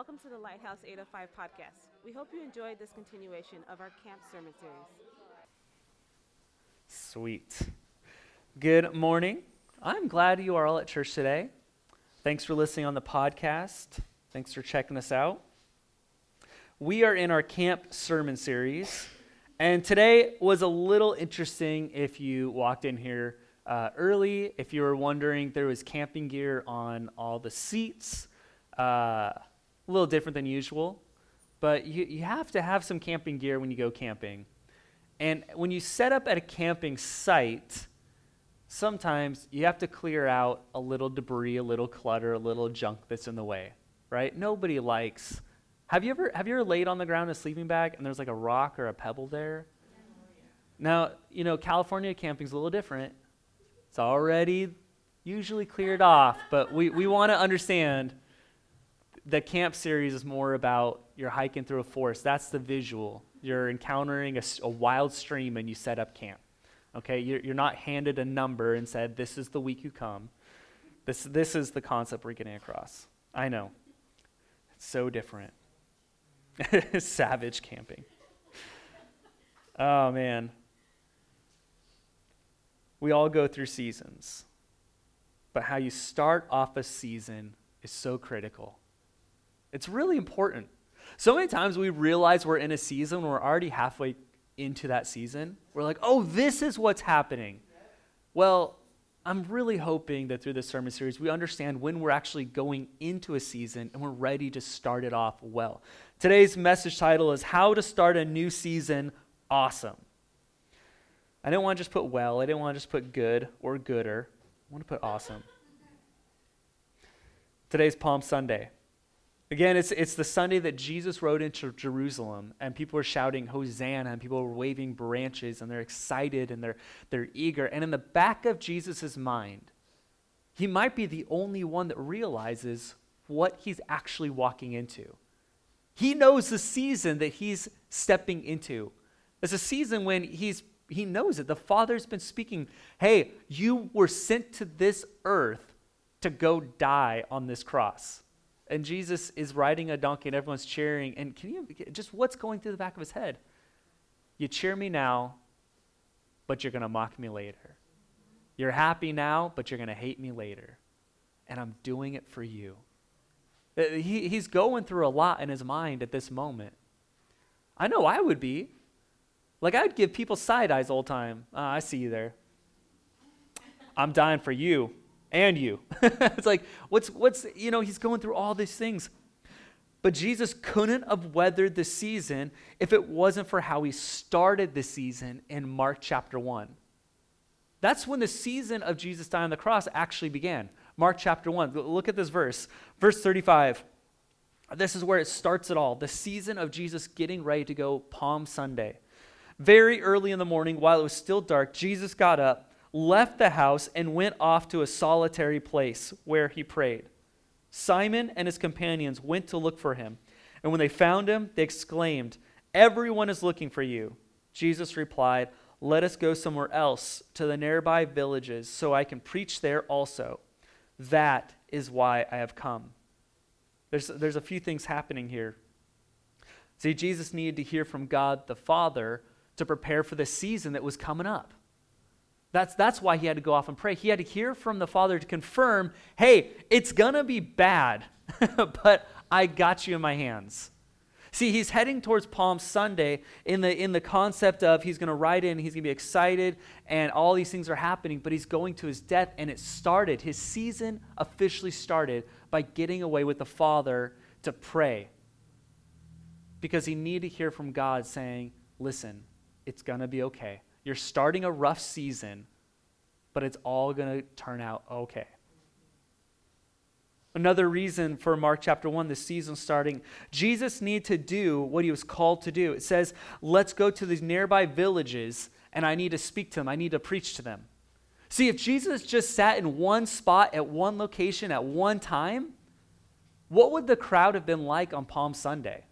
Welcome to the Lighthouse 805 podcast. We hope you enjoyed this continuation of our camp sermon series. Sweet. Good morning. I'm glad you are all at church today. Thanks for listening on the podcast. Thanks for checking us out. We are in our camp sermon series, and today was a little interesting if you walked in here uh, early, if you were wondering, there was camping gear on all the seats. Uh, a little different than usual, but you, you have to have some camping gear when you go camping. And when you set up at a camping site, sometimes you have to clear out a little debris, a little clutter, a little junk that's in the way, right? Nobody likes. Have you ever have you ever laid on the ground in a sleeping bag and there's like a rock or a pebble there? Now, you know, California camping's a little different. It's already usually cleared off, but we, we want to understand the camp series is more about you're hiking through a forest. That's the visual. You're encountering a, a wild stream and you set up camp. Okay, you're, you're not handed a number and said, this is the week you come. This, this is the concept we're getting across. I know. It's so different. Savage camping. Oh, man. We all go through seasons, but how you start off a season is so critical. It's really important. So many times we realize we're in a season, we're already halfway into that season. We're like, oh, this is what's happening. Well, I'm really hoping that through this sermon series, we understand when we're actually going into a season and we're ready to start it off well. Today's message title is How to Start a New Season Awesome. I didn't want to just put well, I didn't want to just put good or gooder. I want to put awesome. Today's Palm Sunday. Again, it's, it's the Sunday that Jesus rode into Jerusalem, and people were shouting Hosanna, and people were waving branches, and they're excited and they're, they're eager. And in the back of Jesus' mind, he might be the only one that realizes what he's actually walking into. He knows the season that he's stepping into. It's a season when he's he knows it. The Father's been speaking, hey, you were sent to this earth to go die on this cross. And Jesus is riding a donkey and everyone's cheering. And can you just what's going through the back of his head? You cheer me now, but you're going to mock me later. You're happy now, but you're going to hate me later. And I'm doing it for you. Uh, he, he's going through a lot in his mind at this moment. I know I would be. Like I'd give people side eyes all the time. Oh, I see you there. I'm dying for you and you. it's like, what's, what's, you know, he's going through all these things. But Jesus couldn't have weathered the season if it wasn't for how he started the season in Mark chapter 1. That's when the season of Jesus dying on the cross actually began. Mark chapter 1. Look at this verse. Verse 35. This is where it starts it all. The season of Jesus getting ready to go Palm Sunday. Very early in the morning, while it was still dark, Jesus got up, left the house, and went off to a solitary place where he prayed. Simon and his companions went to look for him. And when they found him, they exclaimed, Everyone is looking for you. Jesus replied, Let us go somewhere else to the nearby villages so I can preach there also. That is why I have come. There's, there's a few things happening here. See, Jesus needed to hear from God the Father to prepare for the season that was coming up. That's, that's why he had to go off and pray. He had to hear from the Father to confirm hey, it's going to be bad, but I got you in my hands. See, he's heading towards Palm Sunday in the, in the concept of he's going to ride in, he's going to be excited, and all these things are happening, but he's going to his death, and it started. His season officially started by getting away with the Father to pray because he needed to hear from God saying, Listen, it's going to be okay. You're starting a rough season, but it's all going to turn out okay. Another reason for Mark chapter 1, the season starting, Jesus needed to do what he was called to do. It says, let's go to these nearby villages and I need to speak to them, I need to preach to them. See, if Jesus just sat in one spot at one location at one time, what would the crowd have been like on Palm Sunday?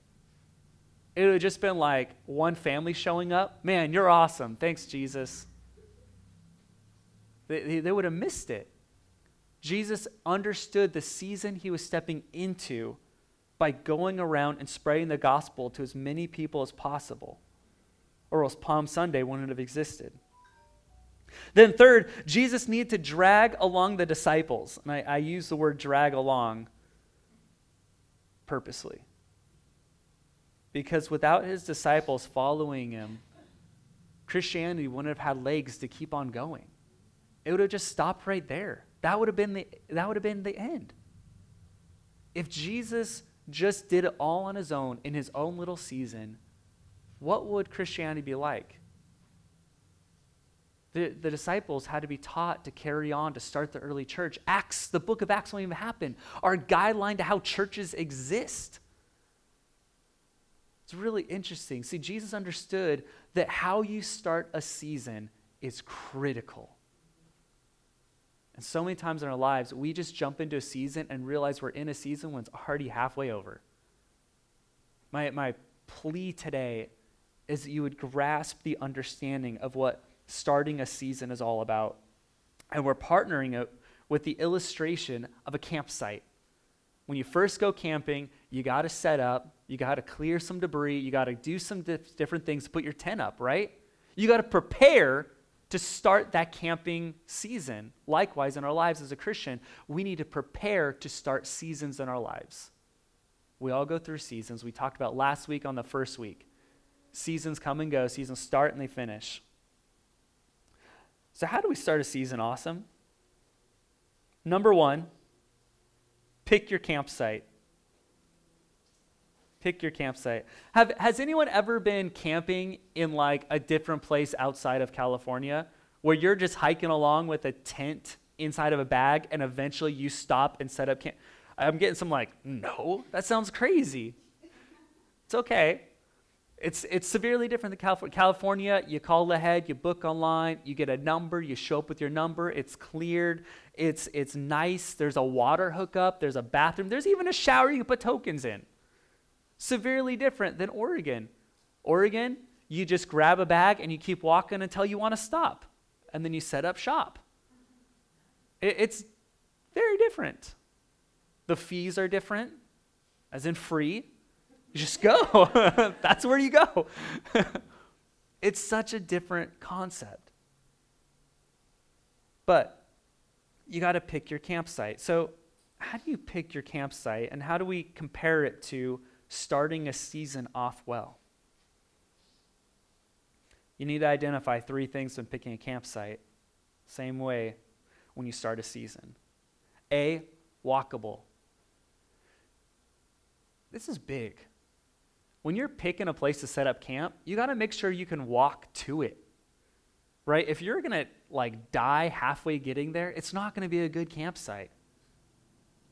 It would have just been like one family showing up. Man, you're awesome. Thanks, Jesus. They, they would have missed it. Jesus understood the season he was stepping into by going around and spreading the gospel to as many people as possible, or else Palm Sunday wouldn't have existed. Then, third, Jesus needed to drag along the disciples. And I, I use the word drag along purposely. Because without his disciples following him, Christianity wouldn't have had legs to keep on going. It would have just stopped right there. That would have been the, that would have been the end. If Jesus just did it all on his own in his own little season, what would Christianity be like? The, the disciples had to be taught to carry on, to start the early church. Acts, the book of Acts won't even happen. Our guideline to how churches exist. It's really interesting. See, Jesus understood that how you start a season is critical. And so many times in our lives, we just jump into a season and realize we're in a season when it's already halfway over. My, my plea today is that you would grasp the understanding of what starting a season is all about. And we're partnering it with the illustration of a campsite. When you first go camping, you got to set up, you got to clear some debris, you got to do some dif- different things to put your tent up, right? You got to prepare to start that camping season. Likewise, in our lives as a Christian, we need to prepare to start seasons in our lives. We all go through seasons. We talked about last week on the first week. Seasons come and go, seasons start and they finish. So, how do we start a season awesome? Number one, pick your campsite. Pick your campsite. Have, has anyone ever been camping in like a different place outside of California where you're just hiking along with a tent inside of a bag and eventually you stop and set up camp? I'm getting some like, no, that sounds crazy. It's okay. It's, it's severely different than California. California, you call ahead, you book online, you get a number, you show up with your number, it's cleared, it's, it's nice, there's a water hookup, there's a bathroom, there's even a shower you can put tokens in. Severely different than Oregon. Oregon, you just grab a bag and you keep walking until you want to stop, and then you set up shop. It, it's very different. The fees are different, as in free you just go. That's where you go. it's such a different concept. But you got to pick your campsite. So, how do you pick your campsite and how do we compare it to starting a season off well? You need to identify three things when picking a campsite. Same way when you start a season. A, walkable. This is big when you're picking a place to set up camp, you got to make sure you can walk to it. Right? If you're going to like die halfway getting there, it's not going to be a good campsite.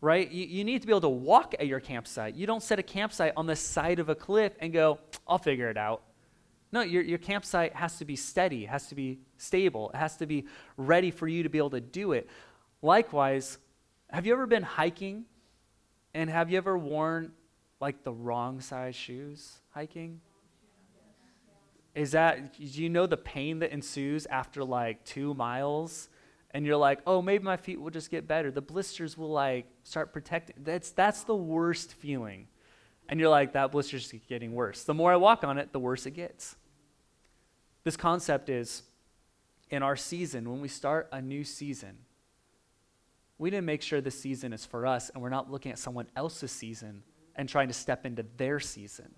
Right? You, you need to be able to walk at your campsite. You don't set a campsite on the side of a cliff and go, I'll figure it out. No, your, your campsite has to be steady, it has to be stable, it has to be ready for you to be able to do it. Likewise, have you ever been hiking and have you ever worn like the wrong size shoes hiking? Is that, do you know the pain that ensues after like two miles? And you're like, oh, maybe my feet will just get better. The blisters will like start protecting. That's, that's the worst feeling. And you're like, that blister's getting worse. The more I walk on it, the worse it gets. This concept is in our season, when we start a new season, we didn't make sure the season is for us and we're not looking at someone else's season and trying to step into their season.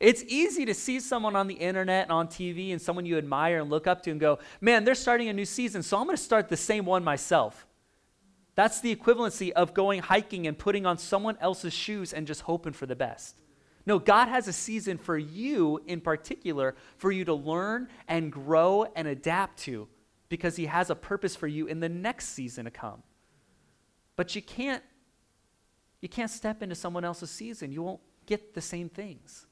It's easy to see someone on the internet and on TV and someone you admire and look up to and go, man, they're starting a new season, so I'm going to start the same one myself. That's the equivalency of going hiking and putting on someone else's shoes and just hoping for the best. No, God has a season for you in particular for you to learn and grow and adapt to because He has a purpose for you in the next season to come. But you can't you can't step into someone else's season. You won't get the same things.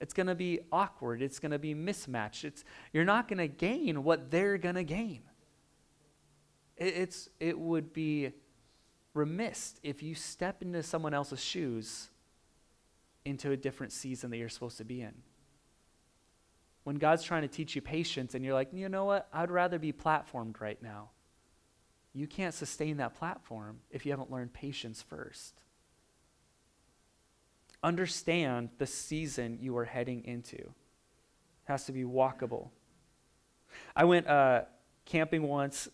It's going to be awkward. It's going to be mismatched. It's, you're not going to gain what they're going to gain. It, it's, it would be remiss if you step into someone else's shoes into a different season that you're supposed to be in. When God's trying to teach you patience and you're like, you know what? I'd rather be platformed right now you can't sustain that platform if you haven't learned patience first. Understand the season you are heading into. It has to be walkable. I went uh, camping once,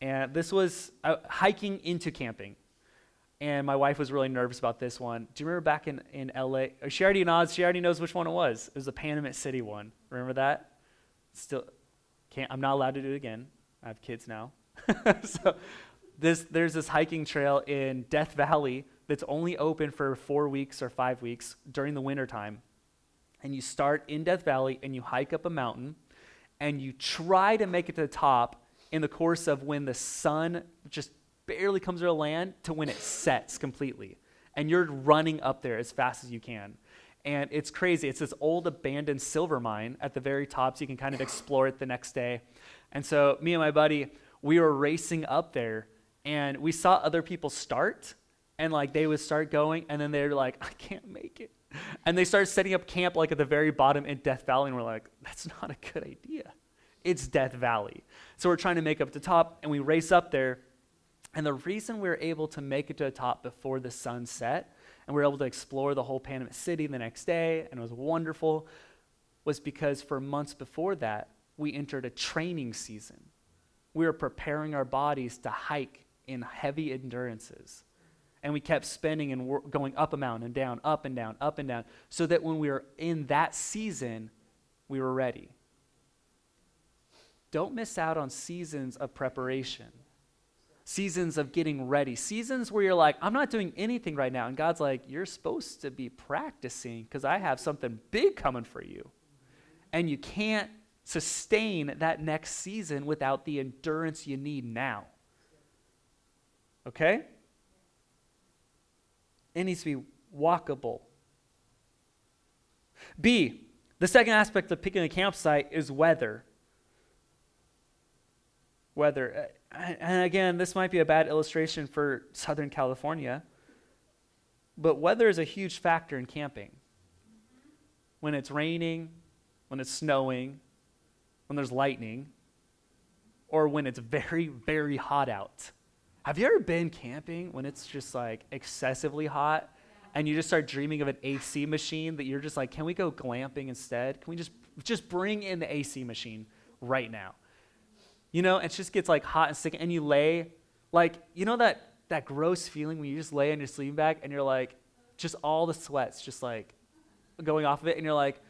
and this was uh, hiking into camping. And my wife was really nervous about this one. Do you remember back in, in LA? Uh, she already nods. She already knows which one it was. It was the Panamint City one. Remember that? Still, can't. I'm not allowed to do it again. I have kids now. so, this there's this hiking trail in Death Valley that's only open for four weeks or five weeks during the wintertime. And you start in Death Valley and you hike up a mountain and you try to make it to the top in the course of when the sun just barely comes to the land to when it sets completely. And you're running up there as fast as you can. And it's crazy. It's this old abandoned silver mine at the very top, so you can kind of explore it the next day. And so, me and my buddy, we were racing up there, and we saw other people start, and like they would start going, and then they're like, I can't make it. And they start setting up camp like at the very bottom in Death Valley, and we're like, that's not a good idea. It's Death Valley. So we're trying to make up the top, and we race up there. And the reason we were able to make it to the top before the sun set, and we were able to explore the whole Panamint City the next day, and it was wonderful, was because for months before that, we entered a training season. We were preparing our bodies to hike in heavy endurances and we kept spending and wor- going up a mountain and down, up and down, up and down, so that when we were in that season, we were ready. Don't miss out on seasons of preparation, seasons of getting ready, seasons where you're like, I'm not doing anything right now. And God's like, You're supposed to be practicing because I have something big coming for you. And you can't sustain that next season without the endurance you need now. Okay? It needs to be walkable. B, the second aspect of picking a campsite is weather. Weather. Uh, and again, this might be a bad illustration for Southern California, but weather is a huge factor in camping. When it's raining, when it's snowing, when there's lightning, or when it's very, very hot out. Have you ever been camping when it's just like excessively hot and you just start dreaming of an AC machine that you're just like, can we go glamping instead? Can we just just bring in the AC machine right now? You know, it just gets like hot and sick and you lay like, you know that that gross feeling when you just lay in your sleeping bag and you're like just all the sweats just like going off of it and you're like,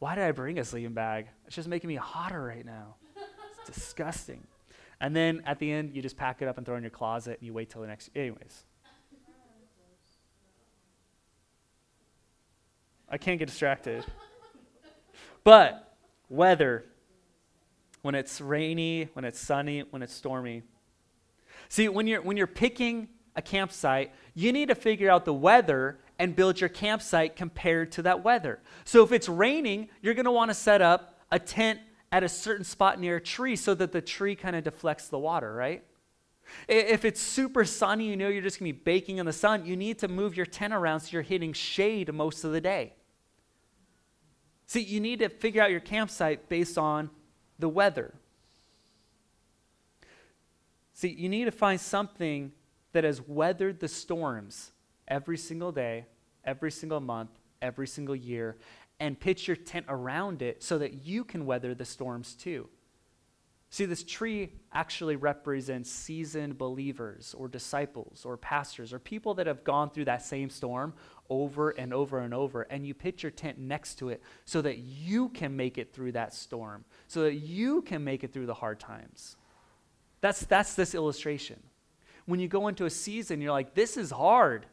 why did I bring a sleeping bag? It's just making me hotter right now. It's disgusting. And then at the end, you just pack it up and throw it in your closet and you wait till the next. Anyways. I can't get distracted. But weather, when it's rainy, when it's sunny, when it's stormy. See, when you're, when you're picking a campsite, you need to figure out the weather and build your campsite compared to that weather. So if it's raining, you're going to want to set up a tent at a certain spot near a tree so that the tree kind of deflects the water, right? If it's super sunny, you know you're just going to be baking in the sun, you need to move your tent around so you're hitting shade most of the day. See, you need to figure out your campsite based on the weather. See, you need to find something that has weathered the storms every single day, every single month, every single year, and pitch your tent around it so that you can weather the storms too. See, this tree actually represents seasoned believers or disciples or pastors or people that have gone through that same storm over and over and over. And you pitch your tent next to it so that you can make it through that storm, so that you can make it through the hard times. That's, that's this illustration. When you go into a season, you're like, this is hard.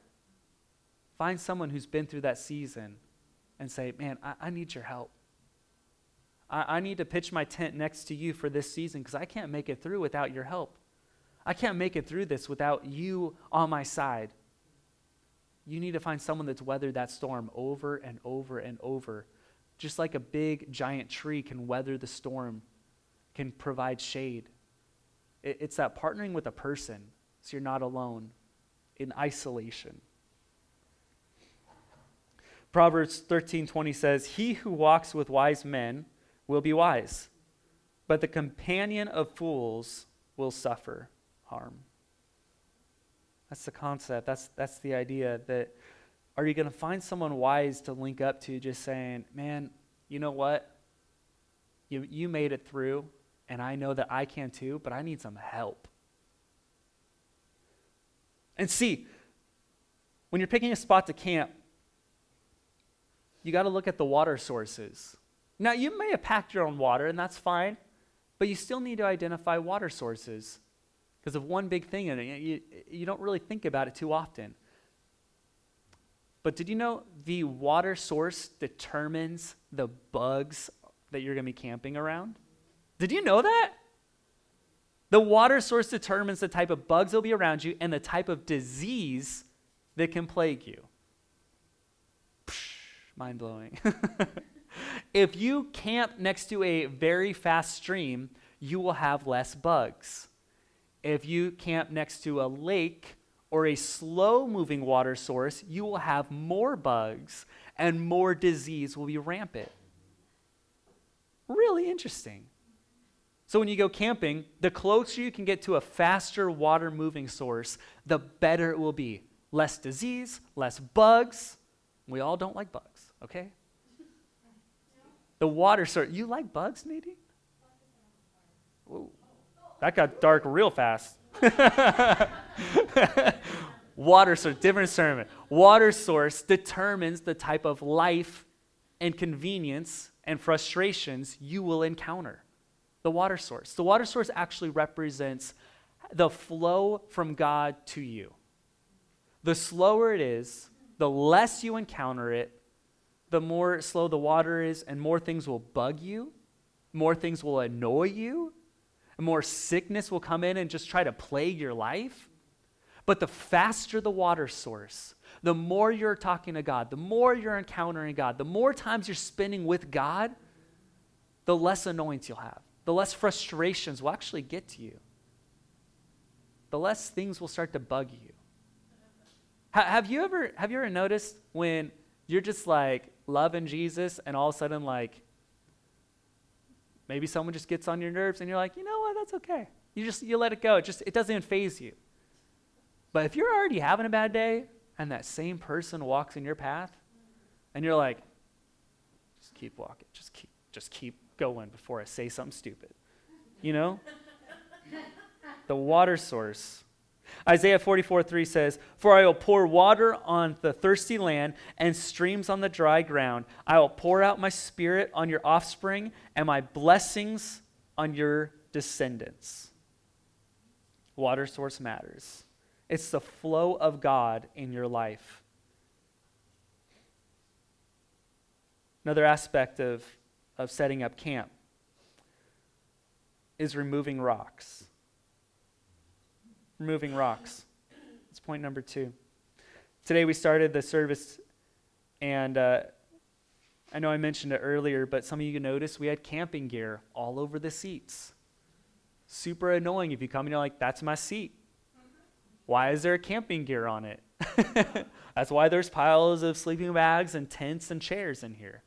Find someone who's been through that season and say, Man, I, I need your help. I, I need to pitch my tent next to you for this season because I can't make it through without your help. I can't make it through this without you on my side. You need to find someone that's weathered that storm over and over and over. Just like a big, giant tree can weather the storm, can provide shade. It, it's that partnering with a person so you're not alone in isolation. Proverbs 13:20 says, "He who walks with wise men will be wise, but the companion of fools will suffer harm." That's the concept. That's that's the idea that are you going to find someone wise to link up to just saying, man, you know what? You, you made it through, and I know that I can too, but I need some help. And see, when you're picking a spot to camp, you got to look at the water sources. Now, you may have packed your own water, and that's fine, but you still need to identify water sources because of one big thing in it. You, you don't really think about it too often. But did you know the water source determines the bugs that you're going to be camping around? Did you know that? The water source determines the type of bugs that will be around you and the type of disease that can plague you. Mind blowing. if you camp next to a very fast stream, you will have less bugs. If you camp next to a lake, or a slow moving water source, you will have more bugs and more disease will be rampant. Really interesting. So, when you go camping, the closer you can get to a faster water moving source, the better it will be. Less disease, less bugs. We all don't like bugs, okay? The water source. You like bugs, Nadine? Ooh, that got dark real fast. Water source, different sermon. Water source determines the type of life and convenience and frustrations you will encounter. The water source. The water source actually represents the flow from God to you. The slower it is, the less you encounter it, the more slow the water is, and more things will bug you, more things will annoy you, more sickness will come in and just try to plague your life. But the faster the water source, the more you're talking to God, the more you're encountering God, the more times you're spending with God, the less annoyance you'll have, the less frustrations will actually get to you, the less things will start to bug you. have you ever have you ever noticed when you're just like loving Jesus and all of a sudden like maybe someone just gets on your nerves and you're like, you know what, that's okay. You just you let it go. It just it doesn't even faze you. But if you're already having a bad day and that same person walks in your path and you're like, just keep walking, just keep just keep going before I say something stupid. You know? the water source. Isaiah 44 3 says, For I will pour water on the thirsty land and streams on the dry ground. I will pour out my spirit on your offspring and my blessings on your descendants. Water source matters. It's the flow of God in your life. Another aspect of, of setting up camp is removing rocks. Removing rocks. That's point number two. Today we started the service, and uh, I know I mentioned it earlier, but some of you noticed we had camping gear all over the seats. Super annoying if you come and you're like, that's my seat. Why is there camping gear on it? That's why there's piles of sleeping bags and tents and chairs in here.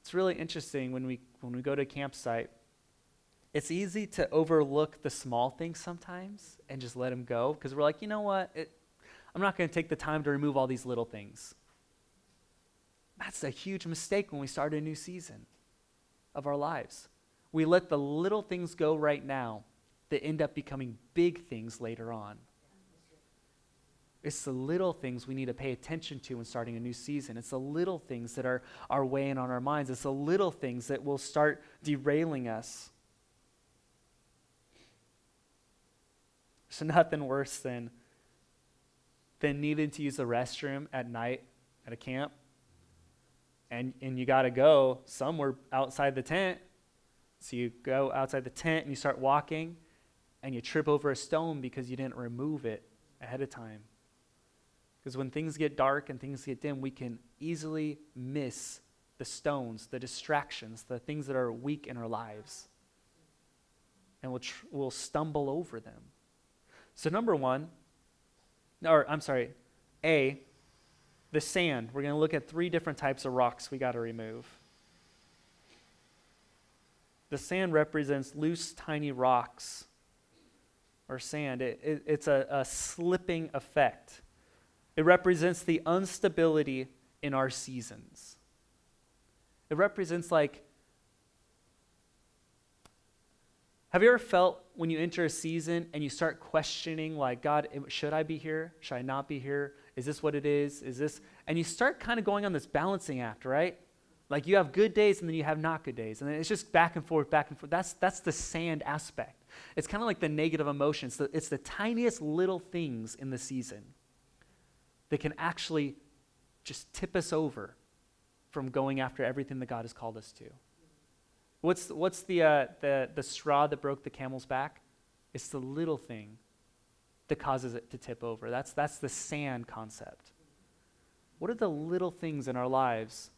It's really interesting when we when we go to a campsite. It's easy to overlook the small things sometimes and just let them go because we're like, you know what? It, I'm not going to take the time to remove all these little things. That's a huge mistake when we start a new season of our lives. We let the little things go right now that end up becoming big things later on. It's the little things we need to pay attention to when starting a new season. It's the little things that are, are weighing on our minds. It's the little things that will start derailing us. There's nothing worse than, than needing to use the restroom at night at a camp. And, and you got to go somewhere outside the tent. So you go outside the tent and you start walking and you trip over a stone because you didn't remove it ahead of time. Because when things get dark and things get dim, we can easily miss the stones, the distractions, the things that are weak in our lives. And we'll, tr- we'll stumble over them. So, number one, or I'm sorry, A, the sand. We're going to look at three different types of rocks we got to remove. The sand represents loose, tiny rocks or sand. It, it, it's a, a slipping effect. It represents the instability in our seasons. It represents like Have you ever felt when you enter a season and you start questioning, like, God, should I be here? Should I not be here? Is this what it is? Is this? And you start kind of going on this balancing act, right? Like you have good days and then you have not good days. And it's just back and forth, back and forth. That's, that's the sand aspect. It's kind of like the negative emotions. It's the tiniest little things in the season that can actually just tip us over from going after everything that God has called us to. What's, what's the, uh, the, the straw that broke the camel's back? It's the little thing that causes it to tip over. That's, that's the sand concept. What are the little things in our lives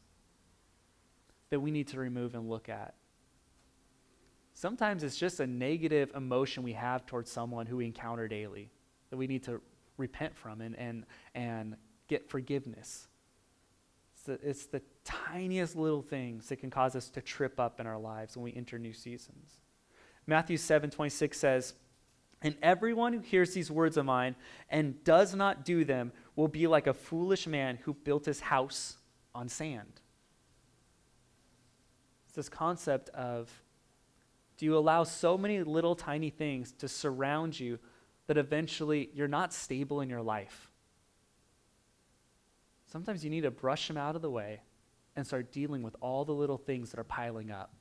that we need to remove and look at? Sometimes it's just a negative emotion we have towards someone who we encounter daily that we need to repent from and, and, and get forgiveness the, it's the tiniest little things that can cause us to trip up in our lives when we enter new seasons. Matthew 7 26 says, And everyone who hears these words of mine and does not do them will be like a foolish man who built his house on sand. It's this concept of do you allow so many little tiny things to surround you that eventually you're not stable in your life? Sometimes you need to brush them out of the way and start dealing with all the little things that are piling up.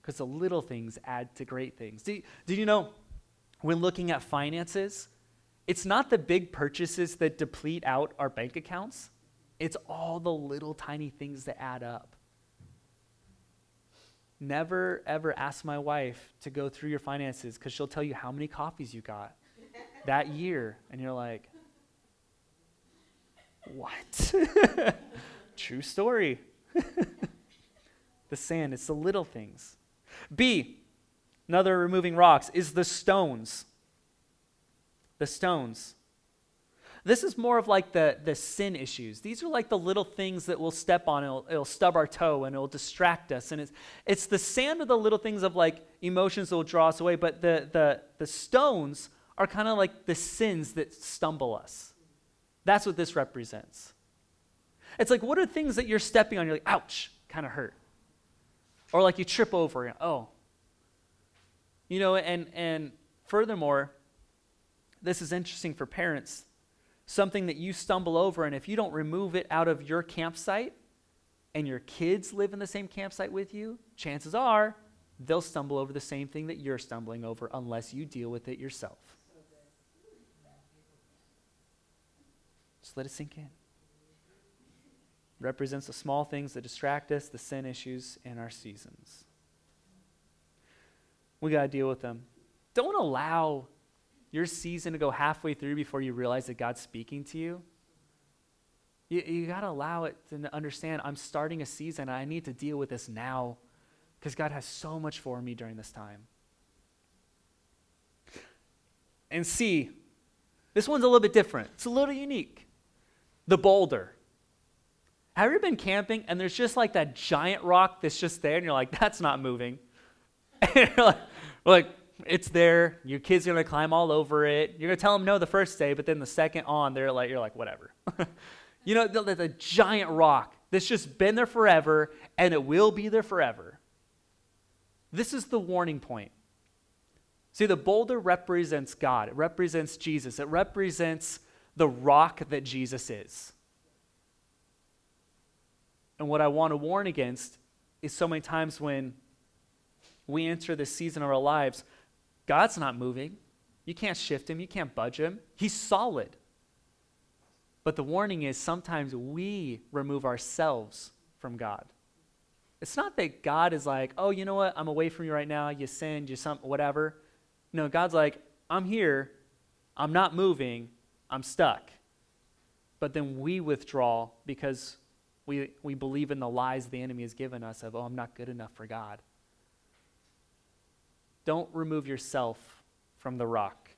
Because the little things add to great things. Do, do you know, when looking at finances, it's not the big purchases that deplete out our bank accounts, it's all the little tiny things that add up. Never, ever ask my wife to go through your finances because she'll tell you how many coffees you got that year. And you're like, what? True story. the sand, it's the little things. B, another removing rocks, is the stones. The stones. This is more of like the, the sin issues. These are like the little things that we'll step on, it'll, it'll stub our toe and it'll distract us. And it's, it's the sand of the little things of like emotions that will draw us away, but the, the, the stones are kind of like the sins that stumble us. That's what this represents. It's like, what are things that you're stepping on? You're like, ouch, kind of hurt. Or like you trip over, and, oh. You know, and, and furthermore, this is interesting for parents. Something that you stumble over, and if you don't remove it out of your campsite, and your kids live in the same campsite with you, chances are they'll stumble over the same thing that you're stumbling over unless you deal with it yourself. Let it sink in. represents the small things that distract us, the sin issues in our seasons. We got to deal with them. Don't allow your season to go halfway through before you realize that God's speaking to you. You, you got to allow it to understand I'm starting a season and I need to deal with this now because God has so much for me during this time. And C, this one's a little bit different. It's a little unique the boulder. Have you ever been camping and there's just like that giant rock that's just there and you're like, that's not moving? and you're like, like, it's there. Your kid's are gonna climb all over it. You're gonna tell them no the first day, but then the second on, they're like, you're like, whatever. you know, the, the giant rock that's just been there forever and it will be there forever. This is the warning point. See, the boulder represents God, it represents Jesus, it represents the rock that Jesus is. And what I want to warn against is so many times when we enter this season of our lives, God's not moving. You can't shift him, you can't budge him. He's solid. But the warning is sometimes we remove ourselves from God. It's not that God is like, oh, you know what? I'm away from you right now. You sinned, you some whatever. No, God's like, I'm here. I'm not moving. I'm stuck. But then we withdraw because we, we believe in the lies the enemy has given us of, oh, I'm not good enough for God. Don't remove yourself from the rock.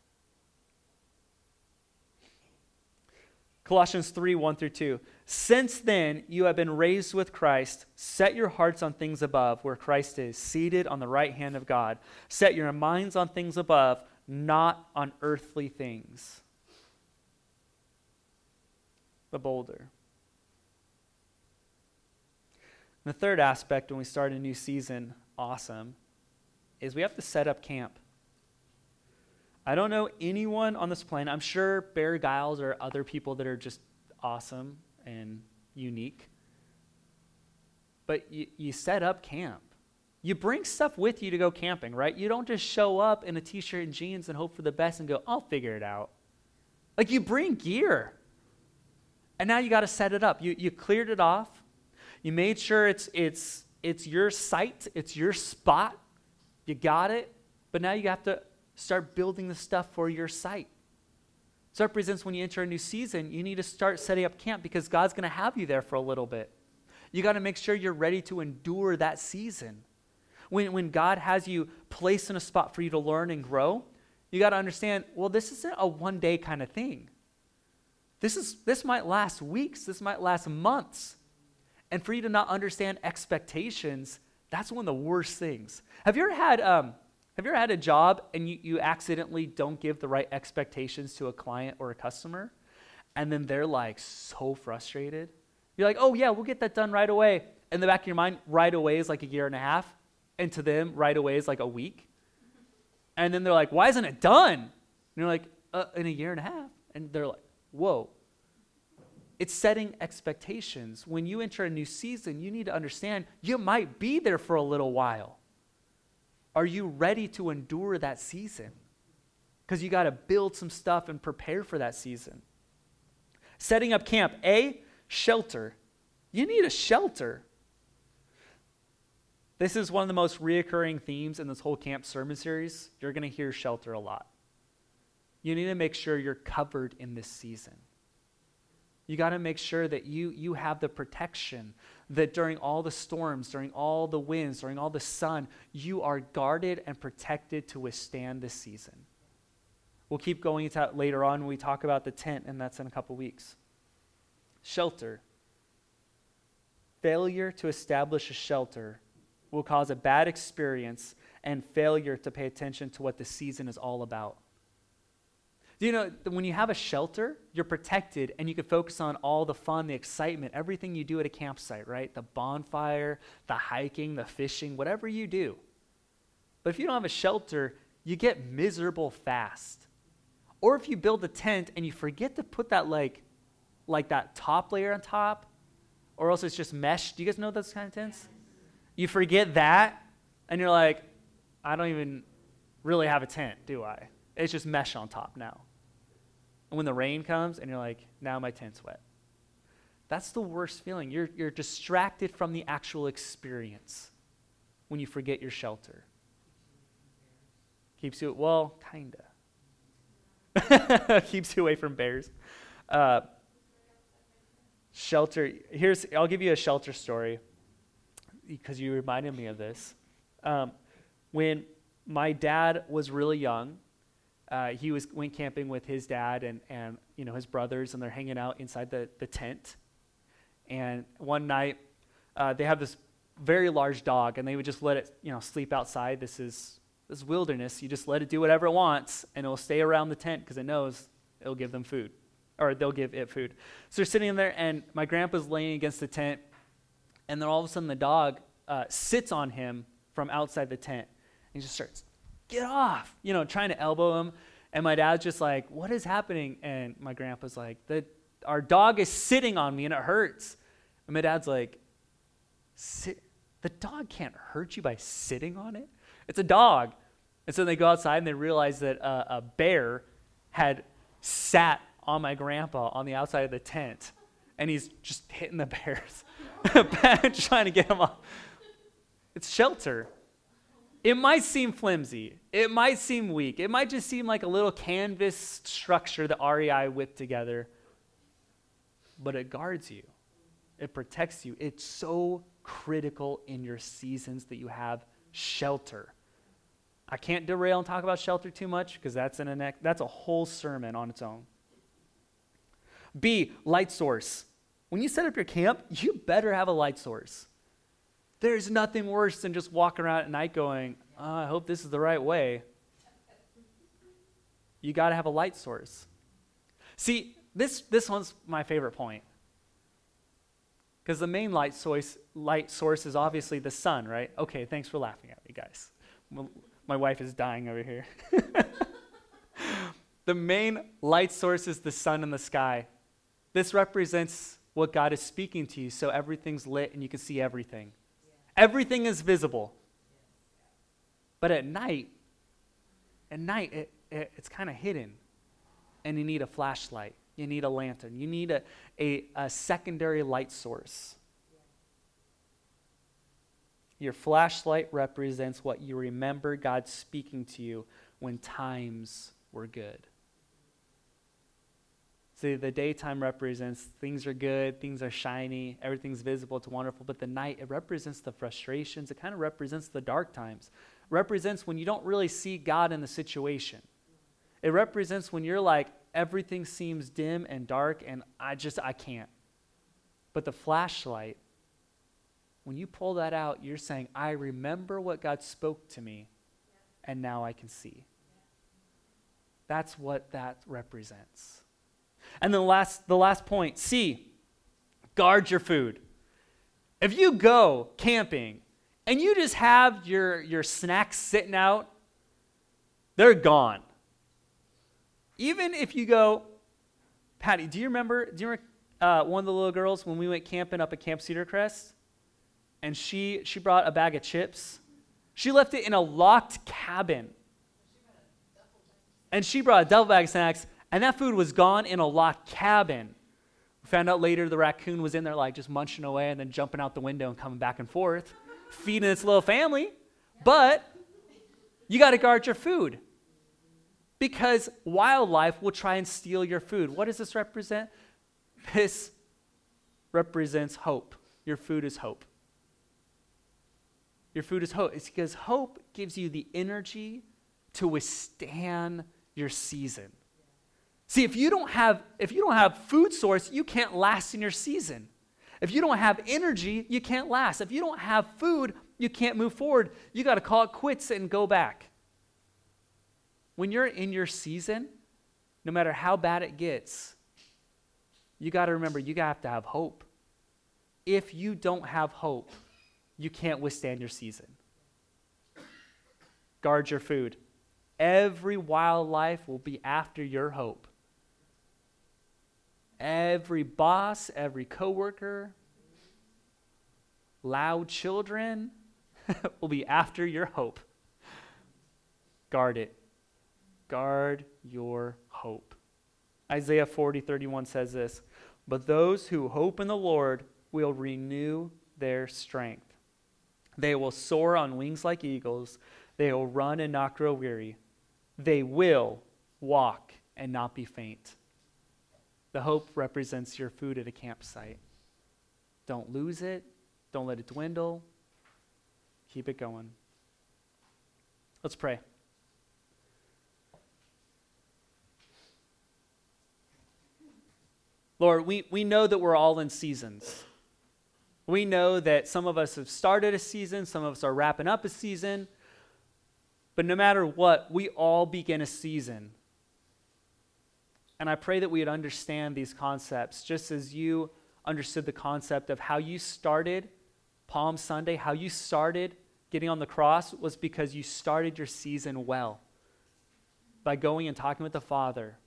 Colossians 3 1 through 2. Since then, you have been raised with Christ. Set your hearts on things above, where Christ is, seated on the right hand of God. Set your minds on things above, not on earthly things. The boulder. And the third aspect when we start a new season, awesome, is we have to set up camp. I don't know anyone on this planet. I'm sure Bear Grylls or other people that are just awesome and unique. But you, you set up camp. You bring stuff with you to go camping, right? You don't just show up in a t shirt and jeans and hope for the best and go, I'll figure it out. Like you bring gear. And now you got to set it up. You, you cleared it off. You made sure it's, it's, it's your site, it's your spot. You got it. But now you have to start building the stuff for your site. So that represents when you enter a new season, you need to start setting up camp because God's going to have you there for a little bit. You got to make sure you're ready to endure that season. When, when God has you placed in a spot for you to learn and grow, you got to understand well, this isn't a one day kind of thing. This, is, this might last weeks, this might last months. And for you to not understand expectations, that's one of the worst things. Have you ever had, um, have you ever had a job and you, you accidentally don't give the right expectations to a client or a customer? And then they're like so frustrated. You're like, oh, yeah, we'll get that done right away. In the back of your mind, right away is like a year and a half. And to them, right away is like a week. And then they're like, why isn't it done? And you're like, uh, in a year and a half. And they're like, whoa. It's setting expectations. When you enter a new season, you need to understand you might be there for a little while. Are you ready to endure that season? Because you got to build some stuff and prepare for that season. Setting up camp. A, shelter. You need a shelter. This is one of the most reoccurring themes in this whole camp sermon series. You're going to hear shelter a lot. You need to make sure you're covered in this season. You got to make sure that you, you have the protection, that during all the storms, during all the winds, during all the sun, you are guarded and protected to withstand this season. We'll keep going into that later on when we talk about the tent, and that's in a couple weeks. Shelter. Failure to establish a shelter will cause a bad experience and failure to pay attention to what the season is all about. Do you know when you have a shelter, you're protected and you can focus on all the fun, the excitement, everything you do at a campsite, right? The bonfire, the hiking, the fishing, whatever you do. But if you don't have a shelter, you get miserable fast. Or if you build a tent and you forget to put that like like that top layer on top, or else it's just mesh. Do you guys know those kind of tents? You forget that, and you're like, I don't even really have a tent, do I? It's just mesh on top now. And when the rain comes and you're like, now my tent's wet. That's the worst feeling. You're, you're distracted from the actual experience when you forget your shelter. Keeps you, well, kind of. Keeps you away from bears. Uh, shelter, here's, I'll give you a shelter story because you reminded me of this. Um, when my dad was really young, uh, he was went camping with his dad and, and you know his brothers, and they're hanging out inside the, the tent. And one night, uh, they have this very large dog, and they would just let it you know sleep outside. This is this wilderness. You just let it do whatever it wants, and it will stay around the tent because it knows it'll give them food, or they'll give it food. So they're sitting in there, and my grandpa's laying against the tent, and then all of a sudden the dog uh, sits on him from outside the tent, and he just starts get off, you know, trying to elbow him. And my dad's just like, what is happening? And my grandpa's like, the, our dog is sitting on me and it hurts. And my dad's like, sit, the dog can't hurt you by sitting on it. It's a dog. And so they go outside and they realize that uh, a bear had sat on my grandpa on the outside of the tent. And he's just hitting the bears, trying to get him off. It's shelter. It might seem flimsy. It might seem weak. It might just seem like a little canvas structure that REI whipped together. But it guards you, it protects you. It's so critical in your seasons that you have shelter. I can't derail and talk about shelter too much because that's, in a that's a whole sermon on its own. B, light source. When you set up your camp, you better have a light source. There's nothing worse than just walking around at night going, oh, I hope this is the right way. You got to have a light source. See, this, this one's my favorite point. Because the main light source, light source is obviously the sun, right? Okay, thanks for laughing at me, guys. My wife is dying over here. the main light source is the sun in the sky. This represents what God is speaking to you, so everything's lit and you can see everything. Everything is visible. But at night, at night, it, it, it's kind of hidden. And you need a flashlight, you need a lantern, you need a, a, a secondary light source. Your flashlight represents what you remember God speaking to you when times were good. See, the daytime represents things are good, things are shiny, everything's visible, it's wonderful. But the night, it represents the frustrations, it kind of represents the dark times represents when you don't really see God in the situation. It represents when you're like, everything seems dim and dark and I just, I can't. But the flashlight, when you pull that out, you're saying, I remember what God spoke to me and now I can see. That's what that represents. And then the last, the last point C, guard your food. If you go camping and you just have your, your snacks sitting out, they're gone. Even if you go, Patty, do you remember, do you remember uh, one of the little girls when we went camping up at Camp Cedar Crest? And she, she brought a bag of chips. She left it in a locked cabin. And she brought a double bag of snacks, and that food was gone in a locked cabin. We found out later the raccoon was in there, like just munching away and then jumping out the window and coming back and forth feeding its little family, but you got to guard your food because wildlife will try and steal your food. What does this represent? This represents hope. Your food is hope. Your food is hope. It's because hope gives you the energy to withstand your season. See, if you don't have if you don't have food source, you can't last in your season. If you don't have energy, you can't last. If you don't have food, you can't move forward. You got to call it quits and go back. When you're in your season, no matter how bad it gets, you got to remember you have to have hope. If you don't have hope, you can't withstand your season. Guard your food. Every wildlife will be after your hope. Every boss, every coworker, loud children will be after your hope. Guard it. Guard your hope. Isaiah 40, 31 says this But those who hope in the Lord will renew their strength. They will soar on wings like eagles. They will run and not grow weary. They will walk and not be faint. The hope represents your food at a campsite. Don't lose it. Don't let it dwindle. Keep it going. Let's pray. Lord, we, we know that we're all in seasons. We know that some of us have started a season, some of us are wrapping up a season. But no matter what, we all begin a season. And I pray that we would understand these concepts just as you understood the concept of how you started Palm Sunday, how you started getting on the cross was because you started your season well by going and talking with the Father,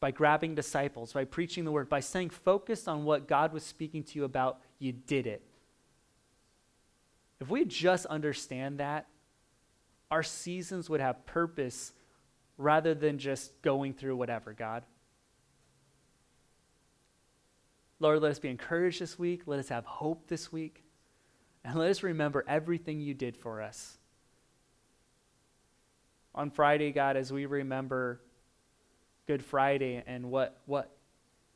by grabbing disciples, by preaching the word, by staying focused on what God was speaking to you about, you did it. If we just understand that, our seasons would have purpose rather than just going through whatever, God. Lord, let us be encouraged this week. Let us have hope this week. And let us remember everything you did for us. On Friday, God, as we remember Good Friday and what, what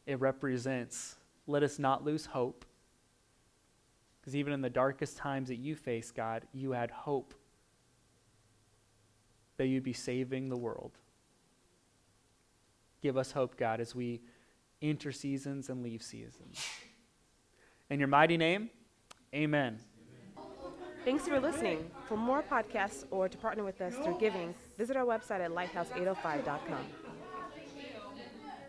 it represents, let us not lose hope. Because even in the darkest times that you face, God, you had hope that you'd be saving the world. Give us hope, God, as we enter seasons and leave seasons. In your mighty name, amen. Thanks for listening. For more podcasts or to partner with us through giving, visit our website at lighthouse805.com.